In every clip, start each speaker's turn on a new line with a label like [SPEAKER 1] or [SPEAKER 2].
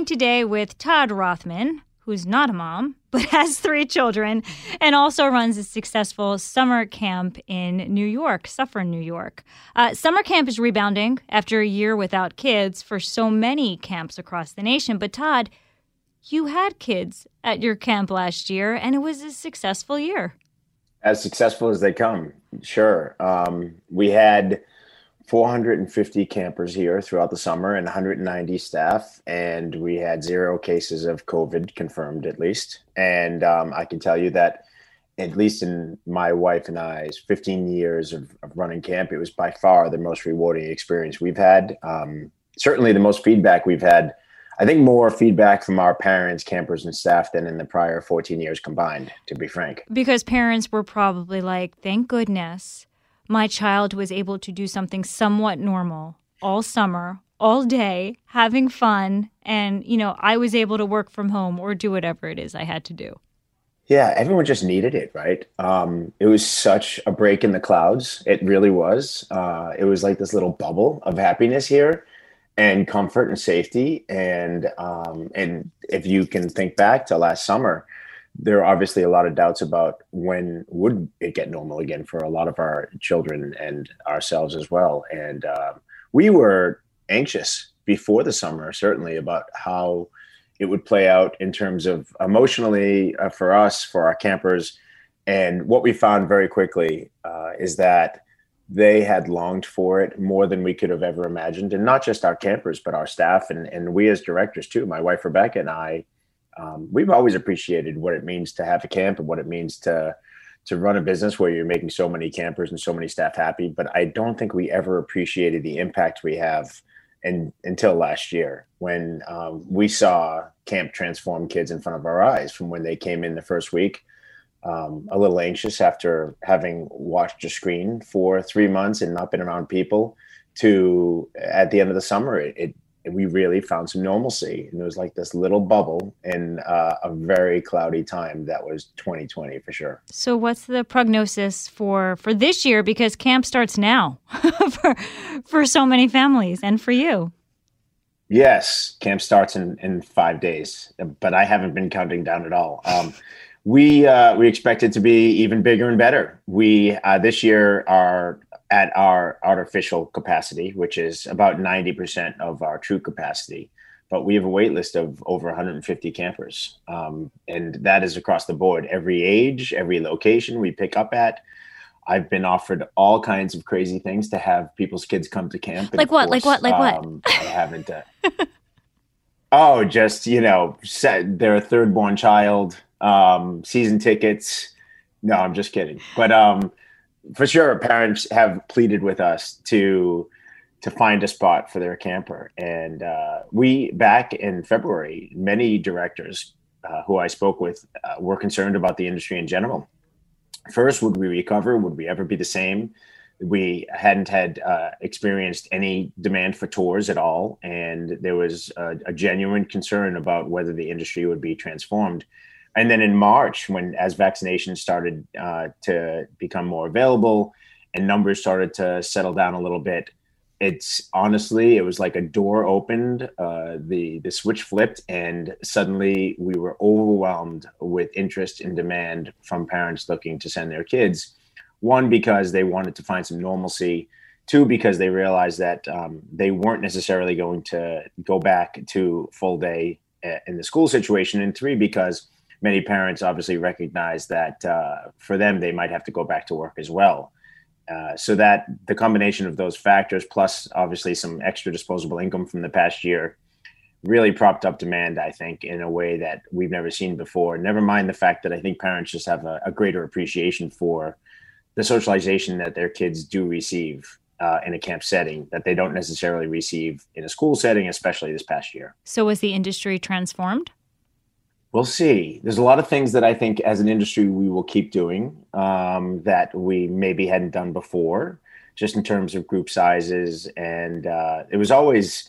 [SPEAKER 1] today with Todd Rothman, who's not a mom, but has three children and also runs a successful summer camp in New York, Suffern, New York. Uh, summer camp is rebounding after a year without kids for so many camps across the nation. But, Todd, you had kids at your camp last year, and it was a successful year.
[SPEAKER 2] As successful as they come, sure. Um, we had 450 campers here throughout the summer and 190 staff, and we had zero cases of COVID confirmed at least. And um, I can tell you that, at least in my wife and I's 15 years of, of running camp, it was by far the most rewarding experience we've had. Um, certainly, the most feedback we've had. I think more feedback from our parents, campers, and staff than in the prior 14 years combined, to be frank.
[SPEAKER 1] Because parents were probably like, thank goodness my child was able to do something somewhat normal all summer, all day, having fun. And, you know, I was able to work from home or do whatever it is I had to do.
[SPEAKER 2] Yeah, everyone just needed it, right? Um, it was such a break in the clouds. It really was. Uh, it was like this little bubble of happiness here and comfort and safety. And um, and if you can think back to last summer, there are obviously a lot of doubts about when would it get normal again for a lot of our children and ourselves as well. And uh, we were anxious before the summer, certainly about how it would play out in terms of emotionally uh, for us, for our campers. And what we found very quickly uh, is that they had longed for it more than we could have ever imagined. And not just our campers, but our staff and, and we as directors too. My wife, Rebecca, and I um, we've always appreciated what it means to have a camp and what it means to to run a business where you're making so many campers and so many staff happy. But I don't think we ever appreciated the impact we have and until last year when um, we saw camp transform kids in front of our eyes from when they came in the first week. Um, a little anxious after having watched a screen for three months and not been around people to at the end of the summer it, it we really found some normalcy. And it was like this little bubble in uh, a very cloudy time that was 2020 for sure.
[SPEAKER 1] So, what's the prognosis for for this year? Because camp starts now for for so many families and for you.
[SPEAKER 2] Yes, camp starts in in five days, but I haven't been counting down at all. Um, we uh, we expect it to be even bigger and better. We uh, this year are at our artificial capacity, which is about 90% of our true capacity. But we have a wait list of over 150 campers. Um, and that is across the board, every age, every location we pick up at. I've been offered all kinds of crazy things to have people's kids come to camp.
[SPEAKER 1] Like what? Course, like what? Like
[SPEAKER 2] um, what? I haven't. Uh, oh, just, you know, set, they're a third born child, um, season tickets. No, I'm just kidding. But um, for sure parents have pleaded with us to to find a spot for their camper. And uh, we back in february many directors uh, who i spoke with uh, were concerned about the industry in general. First would we recover? Would we ever be the same? We hadn't had uh, experienced any demand for tours at all. And there was a, a genuine concern about whether the industry would be transformed and then in March, when as vaccinations started uh, to become more available and numbers started to settle down a little bit, it's honestly it was like a door opened, uh, the the switch flipped, and suddenly we were overwhelmed with interest and demand from parents looking to send their kids. One because they wanted to find some normalcy. Two because they realized that um, they weren't necessarily going to go back to full day uh, in the school situation. And three because many parents obviously recognize that uh, for them they might have to go back to work as well. Uh, so that the combination of those factors, plus obviously some extra disposable income from the past year, really propped up demand. I think in a way that we've never seen before. Never mind the fact that I think parents just have a, a greater appreciation for the socialization that their kids do receive uh, in a camp setting that they don't necessarily receive in a school setting, especially this past year.
[SPEAKER 1] So, was the industry transformed?
[SPEAKER 2] We'll see. There's a lot of things that I think as an industry we will keep doing um, that we maybe hadn't done before, just in terms of group sizes. And uh, it was always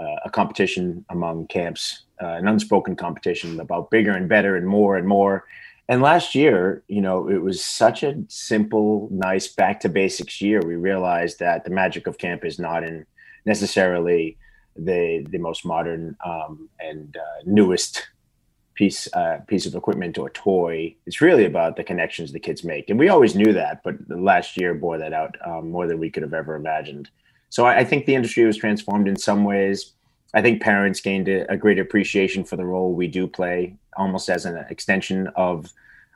[SPEAKER 2] uh, a competition among camps, uh, an unspoken competition about bigger and better and more and more. And last year, you know, it was such a simple, nice back to basics year. We realized that the magic of camp is not in necessarily the the most modern um, and uh, newest piece uh, piece of equipment or toy. It's really about the connections the kids make, and we always knew that, but last year bore that out um, more than we could have ever imagined. So I, I, think the industry was transformed in some ways. I think parents gained a, a great appreciation for the role we do play, almost as an extension of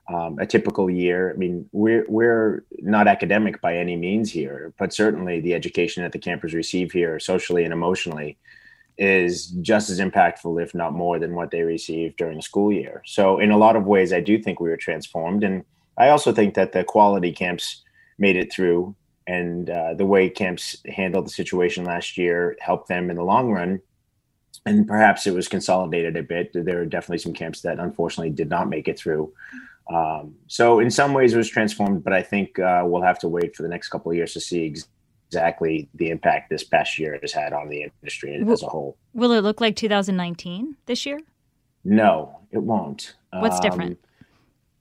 [SPEAKER 2] um, a typical year. I mean, we're we're not academic by any means here, but certainly the education that the campers receive here, socially and emotionally, is just as impactful, if not more, than what they received during the school year. So, in a lot of ways, I do think we were transformed, and I also think that the quality camps made it through, and uh, the way camps handled the situation last year helped them in the long run. And perhaps it was consolidated a bit. There are definitely some camps that unfortunately did not make it through. Um, so, in some ways, it was transformed, but I think uh, we'll have to wait for the next couple of years to see exactly exactly the impact this past year has had on the industry
[SPEAKER 1] will,
[SPEAKER 2] as a whole.
[SPEAKER 1] Will it look like 2019 this year?
[SPEAKER 2] No, it won't.
[SPEAKER 1] What's um, different?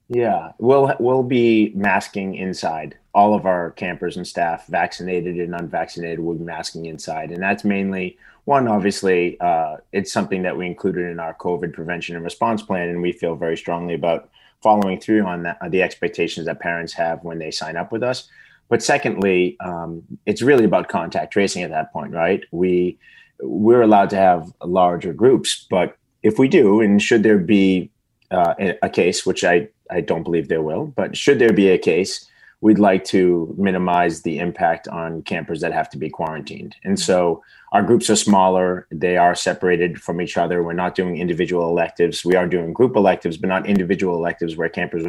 [SPEAKER 2] Yeah, we'll we'll be masking inside. All of our campers and staff, vaccinated and unvaccinated, will be masking inside, and that's mainly one. Obviously, uh, it's something that we included in our COVID prevention and response plan, and we feel very strongly about following through on that, the expectations that parents have when they sign up with us. But secondly, um, it's really about contact tracing at that point, right? We we're allowed to have larger groups, but if we do, and should there be uh, a case, which I I don't believe there will, but should there be a case, we'd like to minimize the impact on campers that have to be quarantined. And so our groups are smaller, they are separated from each other. We're not doing individual electives. We are doing group electives, but not individual electives where campers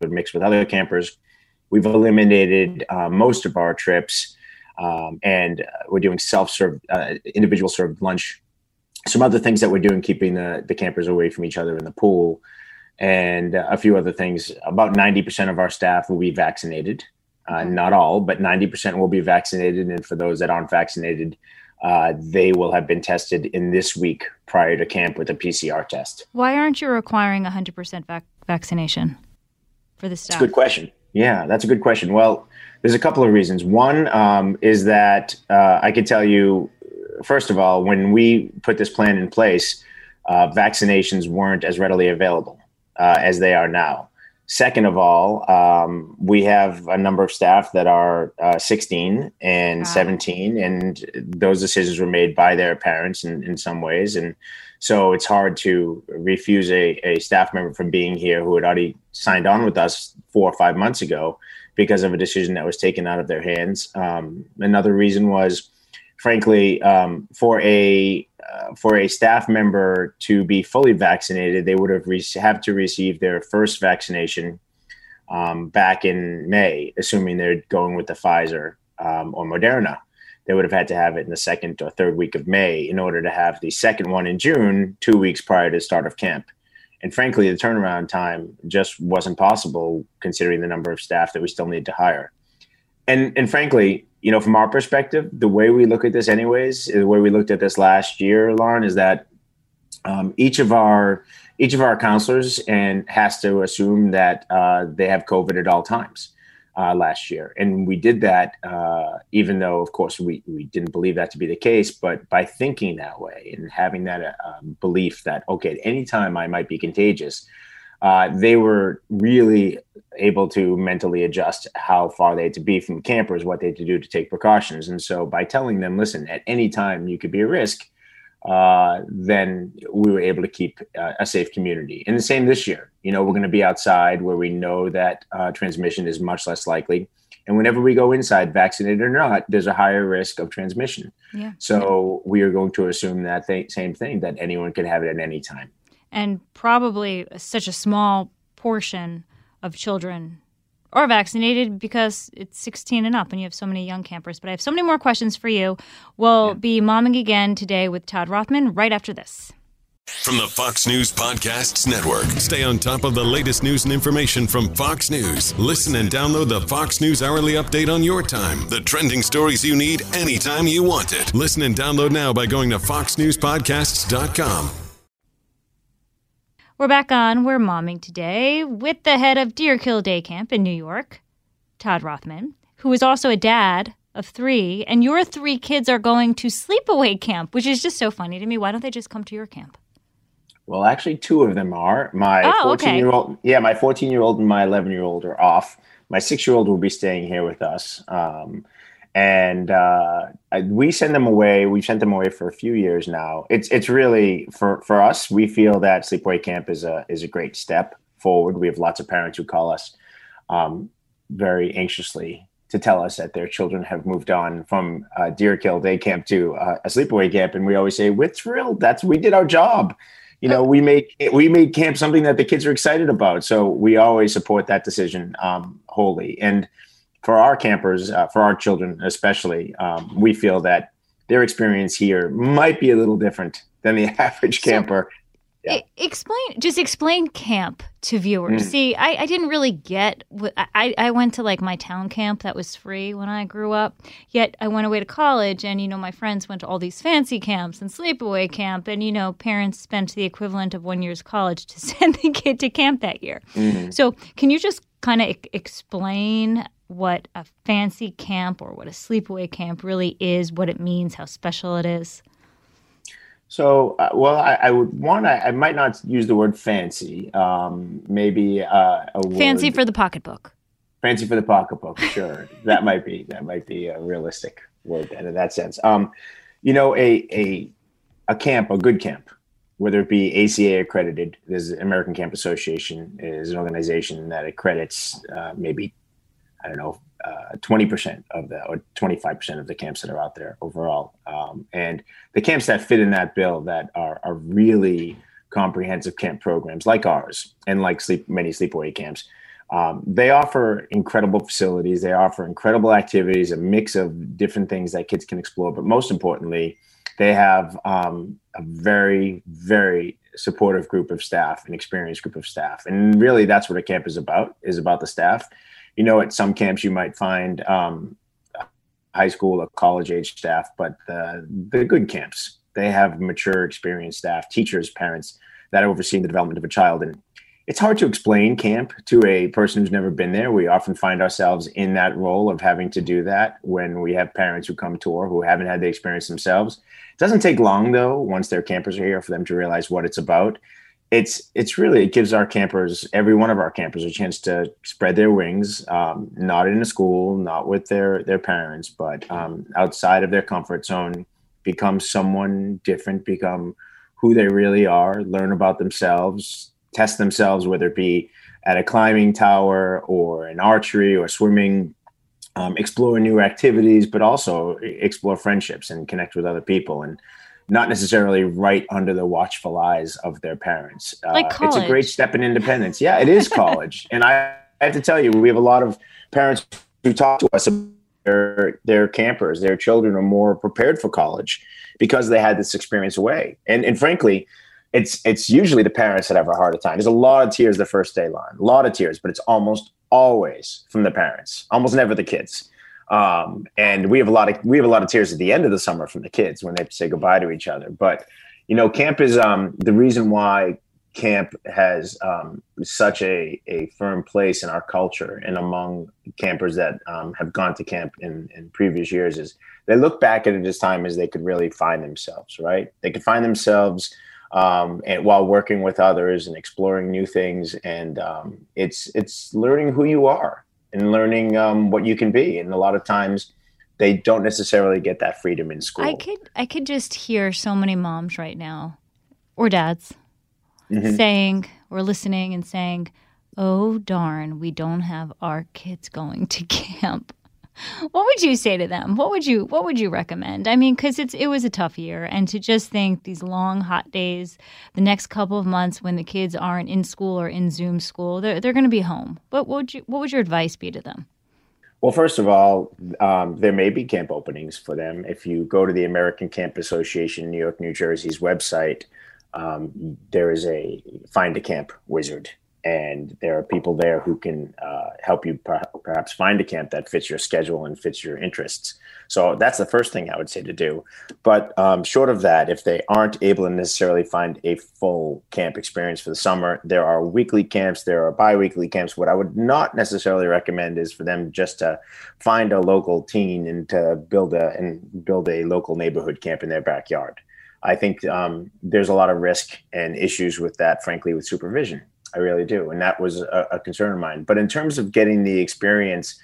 [SPEAKER 2] would mix with other campers We've eliminated uh, most of our trips, um, and uh, we're doing self-serve, uh, individual served lunch. Some other things that we're doing, keeping the, the campers away from each other in the pool, and a few other things. About 90% of our staff will be vaccinated. Uh, not all, but 90% will be vaccinated. And for those that aren't vaccinated, uh, they will have been tested in this week prior to camp with a PCR test.
[SPEAKER 1] Why aren't you requiring 100% vac- vaccination for the staff?
[SPEAKER 2] It's a good question. Yeah, that's a good question. Well, there's a couple of reasons. One um, is that uh, I could tell you, first of all, when we put this plan in place, uh, vaccinations weren't as readily available uh, as they are now. Second of all, um, we have a number of staff that are uh, 16 and wow. 17, and those decisions were made by their parents in, in some ways. And so it's hard to refuse a, a staff member from being here who had already signed on with us four or five months ago because of a decision that was taken out of their hands. Um, another reason was, frankly, um, for a uh, for a staff member to be fully vaccinated, they would have re- have to receive their first vaccination um, back in May, assuming they're going with the Pfizer um, or Moderna they would have had to have it in the second or third week of May in order to have the second one in June, two weeks prior to start of camp. And frankly, the turnaround time just wasn't possible considering the number of staff that we still need to hire. And and frankly, you know, from our perspective, the way we look at this, anyways, the way we looked at this last year, Lauren, is that um, each of our each of our counselors and has to assume that uh, they have COVID at all times uh, last year. And we did that, uh, even though, of course, we, we didn't believe that to be the case. But by thinking that way and having that uh, belief that, okay, at any time I might be contagious, uh, they were really able to mentally adjust how far they had to be from campers, what they had to do to take precautions. And so by telling them, listen, at any time you could be a risk, uh, then we were able to keep uh, a safe community. And the same this year. You know, we're going to be outside where we know that uh, transmission is much less likely. And whenever we go inside, vaccinated or not, there's a higher risk of transmission. Yeah. So we are going to assume that th- same thing that anyone can have it at any time.
[SPEAKER 1] And probably such a small portion of children are vaccinated because it's 16 and up and you have so many young campers. But I have so many more questions for you. We'll yeah. be momming again today with Todd Rothman right after this.
[SPEAKER 3] From the Fox News Podcasts Network. Stay on top of the latest news and information from Fox News. Listen and download the Fox News Hourly Update on your time. The trending stories you need anytime you want it. Listen and download now by going to foxnewspodcasts.com.
[SPEAKER 1] We're back on We're Momming today with the head of Deerkill Day Camp in New York, Todd Rothman, who is also a dad of three, and your three kids are going to sleepaway camp, which is just so funny to me. Why don't they just come to your camp?
[SPEAKER 2] Well, actually, two of them are. My
[SPEAKER 1] Oh,
[SPEAKER 2] 14
[SPEAKER 1] okay.
[SPEAKER 2] year old, yeah, my 14 year old and my 11 year old are off. My six year old will be staying here with us. Um, and uh, we send them away. We've sent them away for a few years now. It's it's really for for us. We feel that sleepaway camp is a is a great step forward. We have lots of parents who call us um, very anxiously to tell us that their children have moved on from uh, Deerkill Day Camp to uh, a sleepaway camp, and we always say we're thrilled. That's we did our job. You know, we make we made camp something that the kids are excited about. So we always support that decision um, wholly. And for our campers, uh, for our children especially, um, we feel that their experience here might be a little different than the average
[SPEAKER 1] So-
[SPEAKER 2] camper. Yeah.
[SPEAKER 1] Explain, just explain camp to viewers.
[SPEAKER 2] Mm.
[SPEAKER 1] See, I, I didn't really get. What, I I went to like my town camp that was free when I grew up. Yet I went away to college, and you know my friends went to all these fancy camps and sleepaway camp, and you know parents spent the equivalent of one year's college to send the kid to camp that year.
[SPEAKER 2] Mhm.
[SPEAKER 1] So, can you just kind of e- explain what a fancy camp or what a sleepaway camp really is, what it means, how special it is?
[SPEAKER 2] So, uh, well, I, I would one. I, I might not use the word fancy. Um, maybe uh, a word,
[SPEAKER 1] Fancy for the pocketbook.
[SPEAKER 2] fancy for the pocketbook. Sure, that might be that might be a realistic word then in that sense. Um, you know, a a a camp, a good camp, whether it be ACA accredited, there's American Camp Association is an organization that accredits uh, maybe I don't know twenty percent of the or twenty five percent of the camps that are out there overall, um, and the camps that fit in that bill that are are really comprehensive camp programs like ours and like sleep many sleepaway camps um, they offer incredible facilities. They offer incredible activities, a mix of different things that kids can explore. But most importantly, they have um, a very, very supportive group of staff, an experienced group of staff. And really, that's what a camp is about, is about the staff. You know, at some camps, you might find um, high school or college age staff, but the, the good camps, they have mature, experienced staff, teachers, parents that are overseeing the development of a child. And it's hard to explain camp to a person who's never been there. We often find ourselves in that role of having to do that when we have parents who come tour who haven't had the experience themselves. It doesn't take long though, once their campers are here, for them to realize what it's about. It's it's really it gives our campers, every one of our campers, a chance to spread their wings, um, not in a school, not with their their parents, but um, outside of their comfort zone, become someone different, become who they really are, learn about themselves, test themselves, whether it be at a climbing tower or an archery or swimming, um, explore new activities, but also explore friendships and connect with other people and not necessarily right under the watchful eyes of their parents. Uh,
[SPEAKER 1] Like
[SPEAKER 2] it's a great step in independence. Yeah, it is college. and I, I have to tell you, we have a lot of parents who talk to us about their, their campers, their children are more prepared for college because they had this experience away. And, and frankly, it's it's usually the parents that have a harder time. There's a lot of tears the first day line, a lot of tears, but it's almost always from the parents, almost never the kids. Um, and we have a lot of we have a lot of tears at the end of the summer from the kids when they say goodbye to each other. But you know, camp is um, the reason why camp has um, such a, a firm place in our culture and among campers that um, have gone to camp in, in previous years is they look back at it as time as they could really find themselves, right? They could find themselves um, and while working with others and exploring new things, and um, it's it's learning who you are and learning um, what you can be. And a lot of times, they don't necessarily get that freedom in school.
[SPEAKER 1] I could I could just hear so many moms right now or dads
[SPEAKER 2] Mhm.
[SPEAKER 1] saying or listening and saying, "Oh darn, we don't have our kids going to camp." What would you say to them? What would you What would you recommend? I mean, because it's it was a tough year, and to just think these long hot days, the next couple of months when the kids aren't in school or in Zoom school, they're they're going to be home. But what would you What would your advice be to them?
[SPEAKER 2] Well, first of all, um, there may be camp openings for them. If you go to the American Camp Association, New York, New Jersey's website, um, there is a find a camp wizard. And there are people there who can uh, help you per- perhaps find a camp that fits your schedule and fits your interests. So that's the first thing I would say to do. But um, short of that, if they aren't able to necessarily find a full camp experience for the summer, there are weekly camps, there are biweekly camps. What I would not necessarily recommend is for them just to find a local teen and to build a and build a local neighborhood camp in their backyard. I think um, there's a lot of risk and issues with that, frankly, with supervision. I really do. And that was a, a concern of mine. But in terms of getting the experience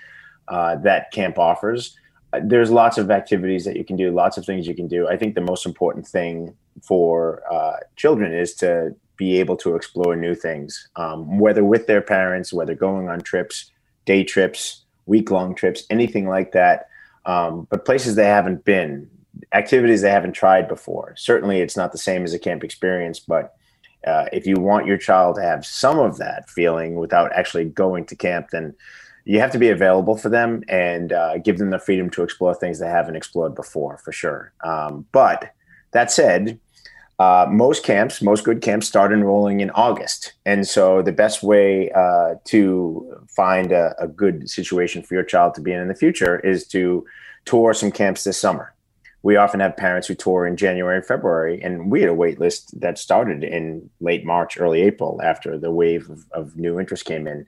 [SPEAKER 2] uh, that camp offers, uh, there's lots of activities that you can do, lots of things you can do. I think the most important thing for uh, children is to be able to explore new things, um, whether with their parents, whether going on trips, day trips, week long trips, anything like that. Um, but places they haven't been, activities they haven't tried before. Certainly, it's not the same as a camp experience, but uh, if you want your child to have some of that feeling without actually going to camp, then you have to be available for them and uh, give them the freedom to explore things they haven't explored before, for sure. Um, but that said, uh, most camps, most good camps, start enrolling in August, and so the best way uh, to find a, a good situation for your child to be in in the future is to tour some camps this summer we often have parents who tour in January and February, and we had a wait list that started in late March, early April after the wave of, of new interest came in.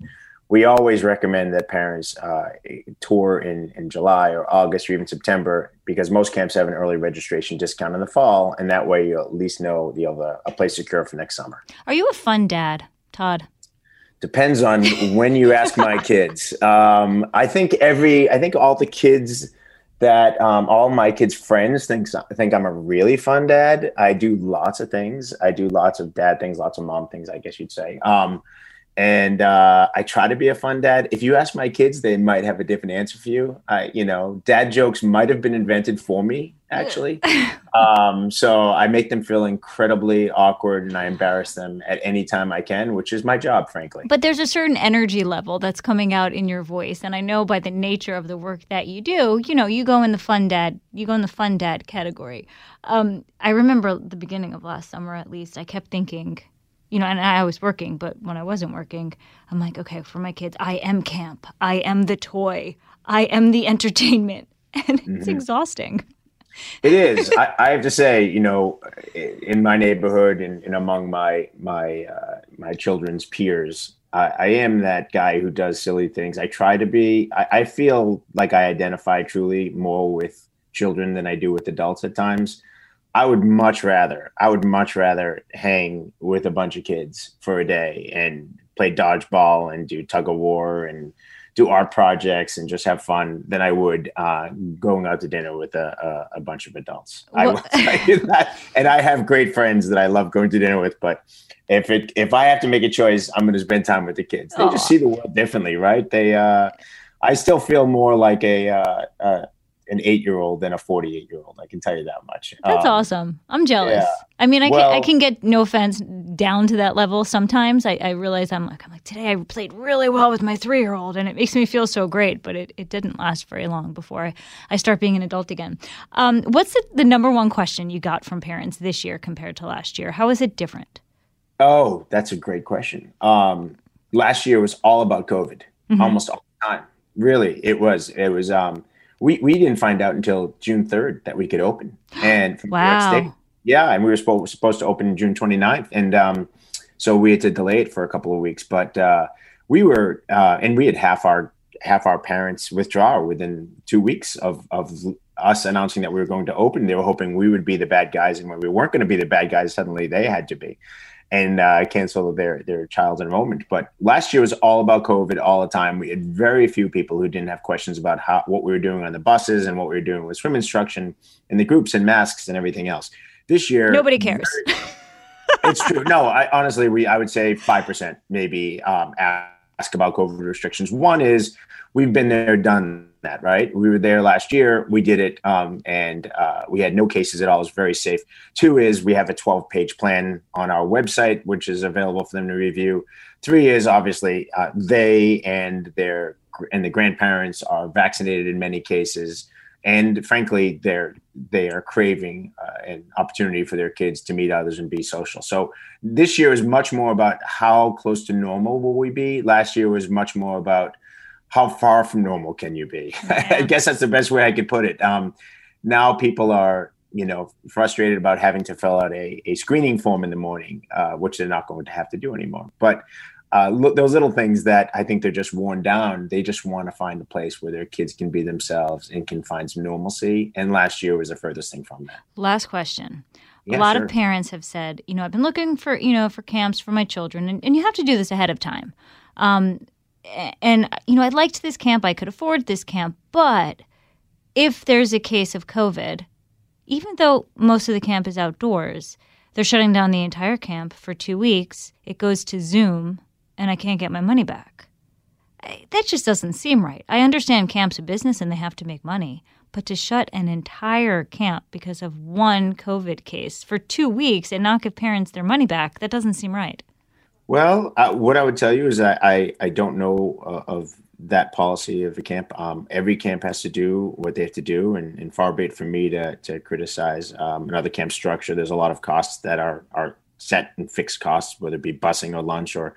[SPEAKER 2] We always recommend that parents uh, tour in, in July or August or even September because most camps have an early registration discount in the fall, and that way you'll at least know you'll have a, a place secure for next summer.
[SPEAKER 1] Are you a fun dad, Todd?
[SPEAKER 2] Depends on when you ask my kids. Um, I think every, I think all the kids that um, all my kids' friends think think I'm a really fun dad. I do lots of things. I do lots of dad things, lots of mom things, I guess you'd say. Um, and uh, I try to be a fun dad. If you ask my kids, they might have a different answer for you. I, you know, dad jokes might have been invented for me, actually. um, so I make them feel incredibly awkward, and I embarrass them at any time I can, which is my job, frankly.
[SPEAKER 1] But there's a certain energy level that's coming out in your voice, and I know by the nature of the work that you do, you know, you go in the fun dad, you go in the fun dad category. Um, I remember the beginning of last summer, at least, I kept thinking you know, and I was working, but when I wasn't working, I'm like, okay, for my kids, I am camp. I am the toy. I am the entertainment. And it's mm-hmm. exhausting.
[SPEAKER 2] It is. I, I, have to say, you know, in my neighborhood and, and among my my uh, my children's peers, I, I, am that guy who does silly things. I try to be. I, I feel like I identify truly more with children than I do with adults at times. I would much rather, I would much rather hang with a bunch of kids for a day and play dodgeball and do tug of war and do art projects and just have fun than I would uh, going out to dinner with a, a, a bunch of adults. Well, I will tell that. And I have great friends that I love going to dinner with, but if it if I have to make a choice, I'm going to spend time with the kids. They just see the world differently, right? They, uh, I still feel more like a, uh, uh an eight year old than a 48 year old. I can tell you that much.
[SPEAKER 1] That's um, awesome. I'm jealous. Yeah. I mean, I, well, can, I can get no offense down to that level sometimes. I, I, realize I'm like, I'm like, today I played really well with my three year old and it makes me feel so great, but it, it didn't last very long before I, I start being an adult again. Um, what's the, the number one question you got from parents this year compared to last year? How is it different?
[SPEAKER 2] Oh, that's a great question. Um, last year was all about COVID, mm-hmm. almost all the time. Really, it was. It was. Um, we we didn't find out until June 3rd that we could open. And from
[SPEAKER 1] wow.
[SPEAKER 2] Yeah, and we were supposed, supposed to open June 29th. And um, so we had to delay it for a couple of weeks. But uh, we were, uh, and we had half our half our parents withdraw within two weeks of, of us announcing that we were going to open. They were hoping we would be the bad guys. And when we weren't going to be the bad guys, suddenly they had to be and uh, cancel their their child's enrollment. But last year was all about COVID all the time. We had very few people who didn't have questions about how what we were doing on the buses and what we were doing with swim instruction and the groups and masks and everything else. This year,
[SPEAKER 1] nobody cares.
[SPEAKER 2] Very, it's true. No, I honestly, we I would say five percent maybe um, ask about COVID restrictions. One is we've been there, done that, right? We were there last year, we did it, um, and uh, we had no cases at all. It was very safe. Two is we have a 12 page plan on our website, which is available for them to review. Three is obviously uh, they and their and the grandparents are vaccinated in many cases and frankly, they're they are craving uh, an opportunity for their kids to meet others and be social. So this year is much more about how close to normal will we be. Last year was much more about how far from normal can you be. Yeah. I guess that's the best way I could put it. Um, now people are you know frustrated about having to fill out a, a screening form in the morning, uh, which they're not going to have to do anymore. But uh, those little things that I think they're just worn down. They just want to find a place where their kids can be themselves and can find some normalcy. And last year was the furthest thing from that.
[SPEAKER 1] Last question. Yeah, a lot sure. of parents have said, you know, I've been looking for, you know, for camps for my children, and, and you have to do this ahead of time. Um, and you know, I liked this camp. I could afford this camp, but if there's a case of COVID, even though most of the camp is outdoors, they're shutting down the entire camp for two weeks. It goes to Zoom and I can't get my money back. That just doesn't seem right. I understand camp's are business and they have to make money, but to shut an entire camp because of one COVID case for two weeks and not give parents their money back, that doesn't seem right.
[SPEAKER 2] Well, uh, what I would tell you is I, I, I don't know uh, of that policy of the camp. Um, every camp has to do what they have to do, and, and far be it from me to, to criticize um, another camp structure. There's a lot of costs that are, are set and fixed costs, whether it be busing or lunch or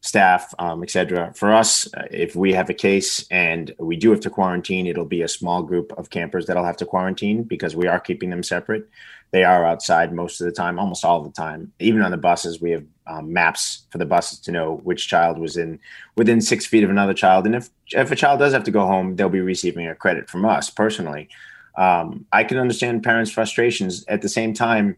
[SPEAKER 2] staff, um, etc. For us, uh, if we have a case and we do have to quarantine, it'll be a small group of campers that'll have to quarantine because we are keeping them separate. They are outside most of the time, almost all the time. Even on the buses, we have um, maps for the buses to know which child was in within six feet of another child. And if if a child does have to go home, they'll be receiving a credit from us personally. Um, I can understand parents' frustrations. At the same time,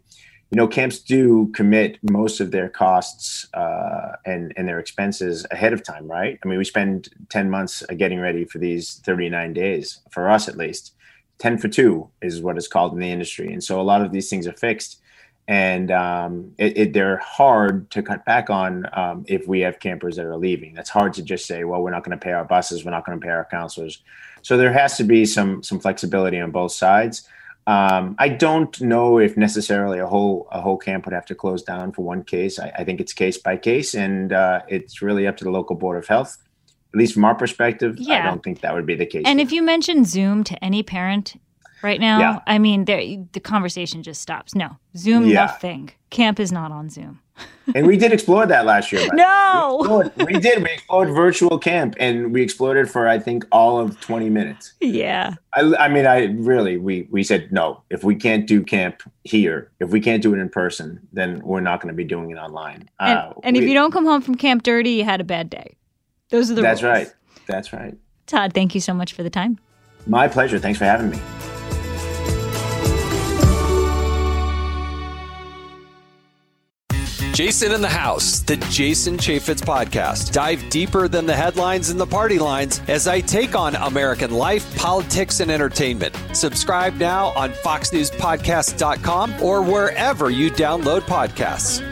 [SPEAKER 2] you know, camps do commit most of their costs uh, and and their expenses ahead of time, right? I mean, we spend ten months getting ready for these thirty nine days, for us at least. Ten for two is what it's called in the industry, and so a lot of these things are fixed, and um, it, it, they're hard to cut back on um, if we have campers that are leaving. That's hard to just say, well, we're not going to pay our buses, we're not going to pay our counselors. So there has to be some some flexibility on both sides. Um, I don't know if necessarily a whole a whole camp would have to close down for one case. I, I think it's case by case, and uh, it's really up to the local board of health. At least from our perspective, yeah. I don't think that would be the case.
[SPEAKER 1] And if you mention Zoom to any parent right now, yeah. I mean, the conversation just stops. No, Zoom yeah. nothing. Camp is not on Zoom
[SPEAKER 2] and we did explore that last year.
[SPEAKER 1] No,
[SPEAKER 2] we, explored, we, did. We explored virtual camp, and we explored it for I think all of twenty minutes.
[SPEAKER 1] Yeah.
[SPEAKER 2] I, I mean, I really we we said no. If we can't do camp here, if we can't do it in person, then we're not going to be doing it online.
[SPEAKER 1] And, uh, and we, if you don't come home from camp dirty, you had a bad day. Those are the.
[SPEAKER 2] That's
[SPEAKER 1] rules.
[SPEAKER 2] right. That's right.
[SPEAKER 1] Todd, thank you so much for the time.
[SPEAKER 2] My pleasure. Thanks for having me.
[SPEAKER 4] Jason in the House, the Jason Chaffetz podcast. Dive deeper than the headlines and the party lines as I take on American life, politics, and entertainment. Subscribe now on FoxNewsPodcast.com or wherever you download podcasts.